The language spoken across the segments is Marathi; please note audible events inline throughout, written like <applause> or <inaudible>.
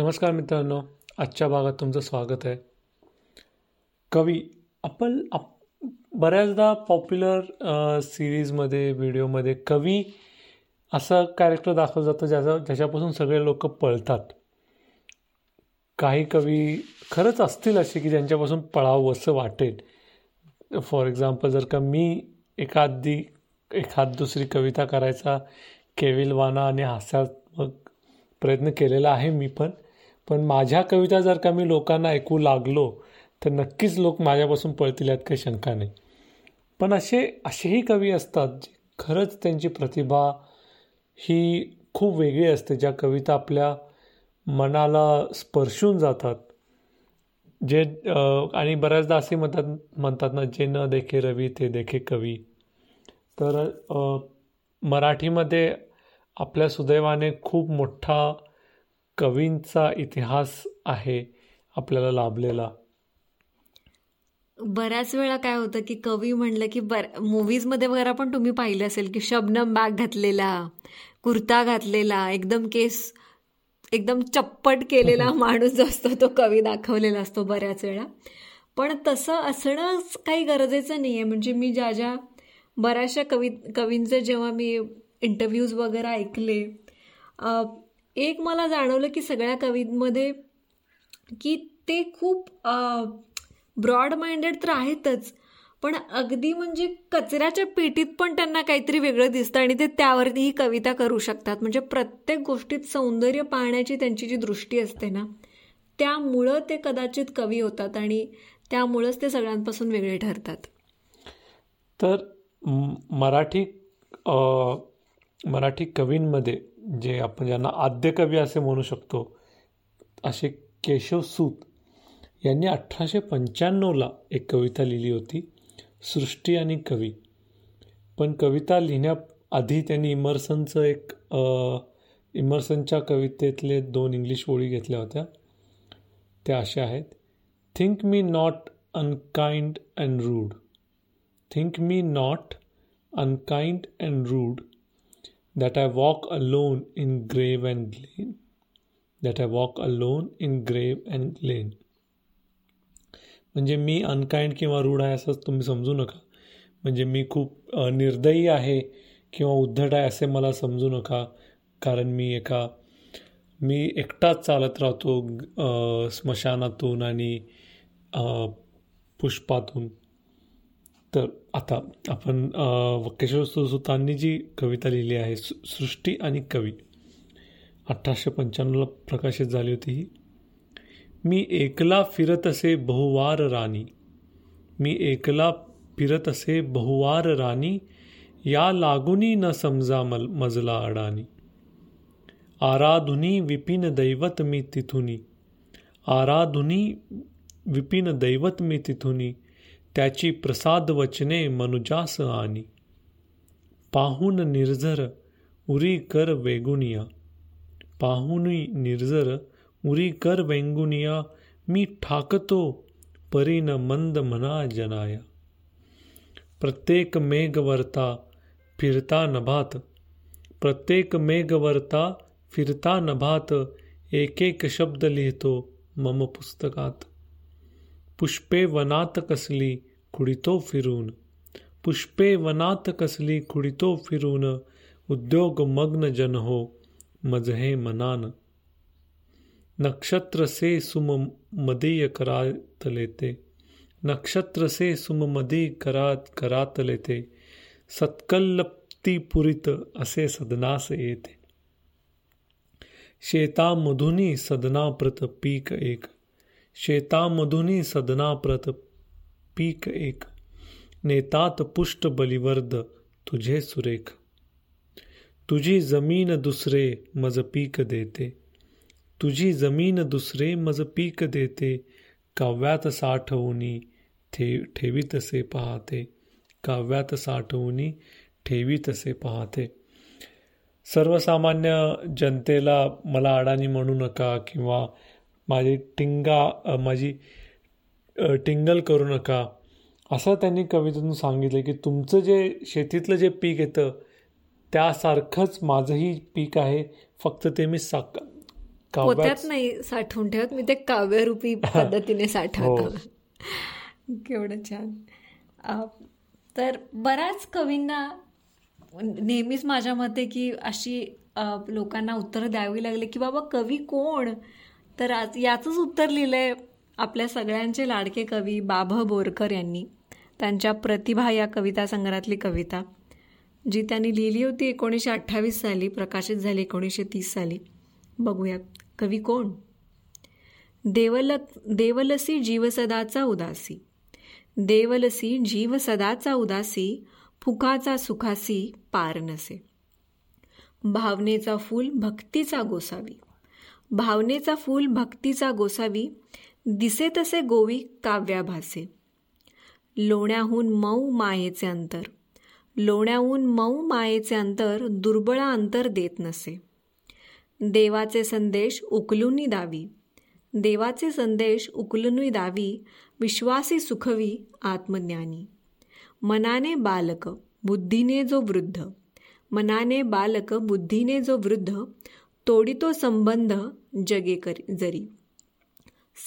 नमस्कार मित्रांनो आजच्या भागात तुमचं स्वागत आहे. कवी आपण आप बऱ्याचदा पॉप्युलर सिरीजमध्ये व्हिडिओमध्ये कवी असा कॅरेक्टर दाखवलं जातं ज्याचा ज्याच्यापासून सगळे लोक पळतात. काही कवी खरंच असतील असे की ज्यांच्यापासून पळावं असं वाटेल. फॉर एक्झाम्पल जर का मी एखादी एखाद दुसरी कविता करायचा केविलवाना आणि हास्यात्मक प्रयत्न केलेला आहे मी पण पण माझ्या कविता जर का मी लोकांना ऐकू लागलो तर नक्कीच लोक माझ्यापासून पळतील यात काही शंका नाही. पण असे असेही कवी असतात जे खरंच त्यांची प्रतिभा ही खूप वेगळी असते ज्या कविता आपल्या मनाला स्पर्शून जातात. जे आणि बऱ्याचदा असे म्हणतात म्हणतात ना जे न देखे रवी ते देखे कवी. तर मराठीमध्ये आपल्या सुदैवाने खूप मोठा कवींचा इतिहास आहे आपल्याला लाभलेला. बऱ्याच वेळा काय होतं की कवी म्हणलं की बर मूवीजमध्ये वगैरे पण तुम्ही पाहिलं असेल की शबनम बॅग घातलेला कुर्ता घातलेला एकदम केस एकदम चप्पट केलेला <laughs> माणूस जो असतो तो कवी दाखवलेला असतो बऱ्याच वेळा. पण तसं असणंच काही गरजेचं नाही आहे म्हणजे मी ज्या ज्या बऱ्याचशा कवी कवींचे जेव्हा मी इंटरव्ह्यूज वगैरे ऐकले एक मला जाणवलं की सगळ्या कवींमध्ये की ते खूप ब्रॉड माइंडेड तर आहेतच पण अगदी म्हणजे कचऱ्याच्या पेटीत पण त्यांना काहीतरी वेगळं दिसतं आणि ते त्यावरती ही कविता करू शकतात. म्हणजे प्रत्येक गोष्टीत सौंदर्य पाहण्याची त्यांची जी दृष्टी असते ना त्यामुळं ते कदाचित कवी होतात आणि त्यामुळंच ते सगळ्यांपासून वेगळे ठरतात. तर मराठी मराठी कवींमध्ये जे आपण ज्यांना आद्यकवी असे म्हणू शकतो असे केशव सूत यांनी अठराशे पंच्याण्णवला एक कविता लिहिली होती सृष्टी आणि कवी. पण कविता लिहिण्याआधी त्यांनी इमर्सनचं एक इमर्सनच्या कवितेतले दोन इंग्लिश ओळी घेतल्या होत्या. त्या अशा आहेत. Think me not unkind and rude think me not unkind and rude that I walk alone in grove and lane that I walk alone in grove and lane म्हणजे मी अनकाइंड किंवा रूढ आहे असं तुम्ही समजू नका. म्हणजे मी खूप निर्दयी आहे किंवा उद्धट आहे असे मला समजू नका. कारण मी एका मी एकटाच चालत राहतो स्मशानातून आणि पुष्पातून. तर आता आपण केशव सुतांनी जी कविता लिहिली आहे सृष्टी आणि कवी. अठराशे पंच्याण्णवला प्रकाशित झाली होती ही. मी एकला फिरत असे बहुवार राणी. मी एकला फिरत असे बहुवार राणी या लागुनी न समजा मल मजला अडानी आराधुनी विपिन दैवत मी तिथुनी. आराधुनी विपिन दैवत मी तिथुनी. त्याची प्रसाद वचने मनुजास आनी. पाहून निर्झर उरी कर वेगुनिया. पाहुनी निर्झर उरी कर वेंगुनिया मी ठाकतो परीन मंद मना जनाया. प्रत्येक मेघवर्ता फिरता नभात. प्रत्येक मेघवर्ता फिरता नभात एक एक शब्द लिहितो मम पुस्तकात. पुष्पे वनात कसली खुडितो फिरून. पुष्पे वनात कसली खुडितो फिरून. उद्योग मग्न जन हो मजहे मनान. नक्षत्र से सुम मदीय करात लेते. नक्षत्र से सुम मदी करात करात लेते. सत्कल्लप्ती पुरित असे सदनास येते. शेतामधुनी सदनाप्रत पीक एक. शेतामधुनी सदनाप्रत पीक एक. नेतात पुष्ट बलिवर्द तुझे सुरेख. तुझी जमीन दुसरे मज पीक देते. तुझी जमीन दुसरे मज पीक देते. काव्यात साठवणी ठे ठेवीतसे पाहते. काव्यात साठवूनी ठेवीतसे पाहते. सर्वसामान्य जनतेला मला अडाणी म्हणू नका किंवा माझी टिंगा माझी टिंगल करू नका. असं त्यांनी कवितेतून सांगितलं की तुमचं जे शेतीतलं जे पीक येतं त्यासारखंच माझंही पीक आहे. फक्त ते मी साक काव्यात नाही साठवून ठेवत. मी ते काव्यरूपी <laughs> पद्धतीने साठवतो. <laughs> केवढं छान. तर बऱ्याच कवींना नेहमीच माझ्या मते की अशी लोकांना उत्तरं द्यावी लागली की बाबा कवी कोण? तर आज याचंच उत्तर लिहिलं आहे आपल्या सगळ्यांचे लाडके कवी बाभ बोरकर यांनी त्यांच्या प्रतिभा या कविता संग्रहातली कविता जी त्यांनी लिहिली होती एकोणीसशे अठ्ठावीस साली प्रकाशित झाली एकोणीसशे तीस साली. बघूया कवी कोण? देवल देवलसी जीवसदाचा उदासी. देवलसी जीवसदाचा उदासी फुकाचा सुखासी पार नसे. भावनेचा फूल भक्तीचा गोसावी. भावनेचा फूल भक्तीचा गोसावी दिसे तसे गोवी काव्याभासे. लोण्याहून मऊ मायेचे अंतर लोण्याहून मऊ मायेचे अंतर दुर्बळा अंतर देत नसे. देवाचे संदेश उकलूनी दावी देवाचे संदेश उकलुनी दावी विश्वासी सुखवी आत्मज्ञानी. मनाने बालक बुद्धीने जो वृद्ध मनाने बालक बुद्धीने जो वृद्ध तोडितो संबंध जगे करी जरी.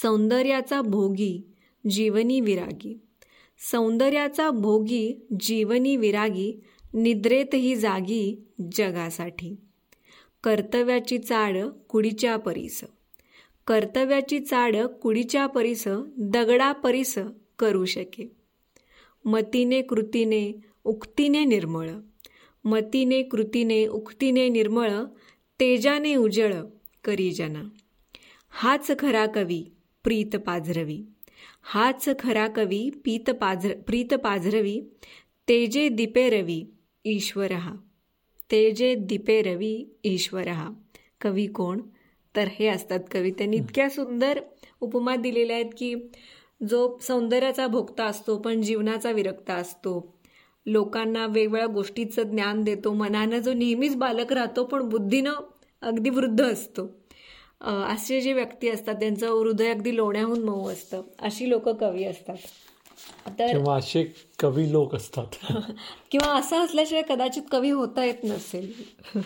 सौंदर्याचा भोगी जीवनी विरागी. सौंदर्याचा भोगी जीवनी विरागी निद्रेतही जागी जगासाठी. कर्तव्याची चाड कुडीच्या परीस. कर्तव्याची चाड कुडीच्या परीस दगडा परीस करू शके. मतीने कृतीने उक्तीने निर्मळ. मतीने कृतीने उक्तीने निर्मळ तेजाने उजळ करी जना. हाच खरा कवी प्रीत पाझरवी. हाच खरा कवी पीत पाझर प्रीत पाझरवी. तेजे दिपे रवी ईश्वर हा तेजे दिपे रवी ईश्वर हा कवी कोण? तर हे असतात कवी. त्यांनी इतक्या सुंदर उपमा दिलेल्या आहेत की जो सौंदर्याचा भोगता असतो पण जीवनाचा विरक्ता असतो. लोकांना वेगवेगळ्या गोष्टीचं ज्ञान देतो. मनानं जो नेहमीच बालक राहतो पण बुद्धीनं अगदी वृद्ध असतो. असे जे व्यक्ती असतात त्यांचं हृदय अगदी लोण्याहून मऊ असतं. अशी लोक कवी असतात. तर असे कवी लोक असतात. <laughs> किंवा असं असल्याशिवाय कदाचित कवी होता येत नसेल. <laughs>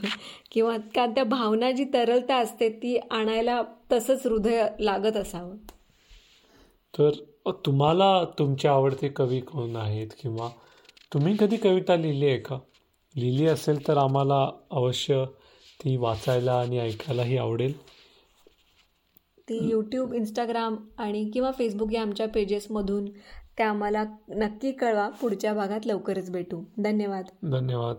किंवा का त्या भावना जी तरलता असते ती आणायला तसंच हृदय लागत असावं. तर तुम्हाला तुमचे आवडते कवी कोण आहेत? किंवा तुम्ही कधी कविता लिहिली आहे का? लिहिली असेल तर आम्हाला अवश्य ती वाचायला आणि ऐकायलाही आवडेल. ती यूट्यूब इंस्टाग्राम आणि किंवा फेसबुक या आमच्या पेजेसमधून त्या आम्हाला नक्की कळवा. पुढच्या भागात लवकरच भेटू. धन्यवाद. धन्यवाद.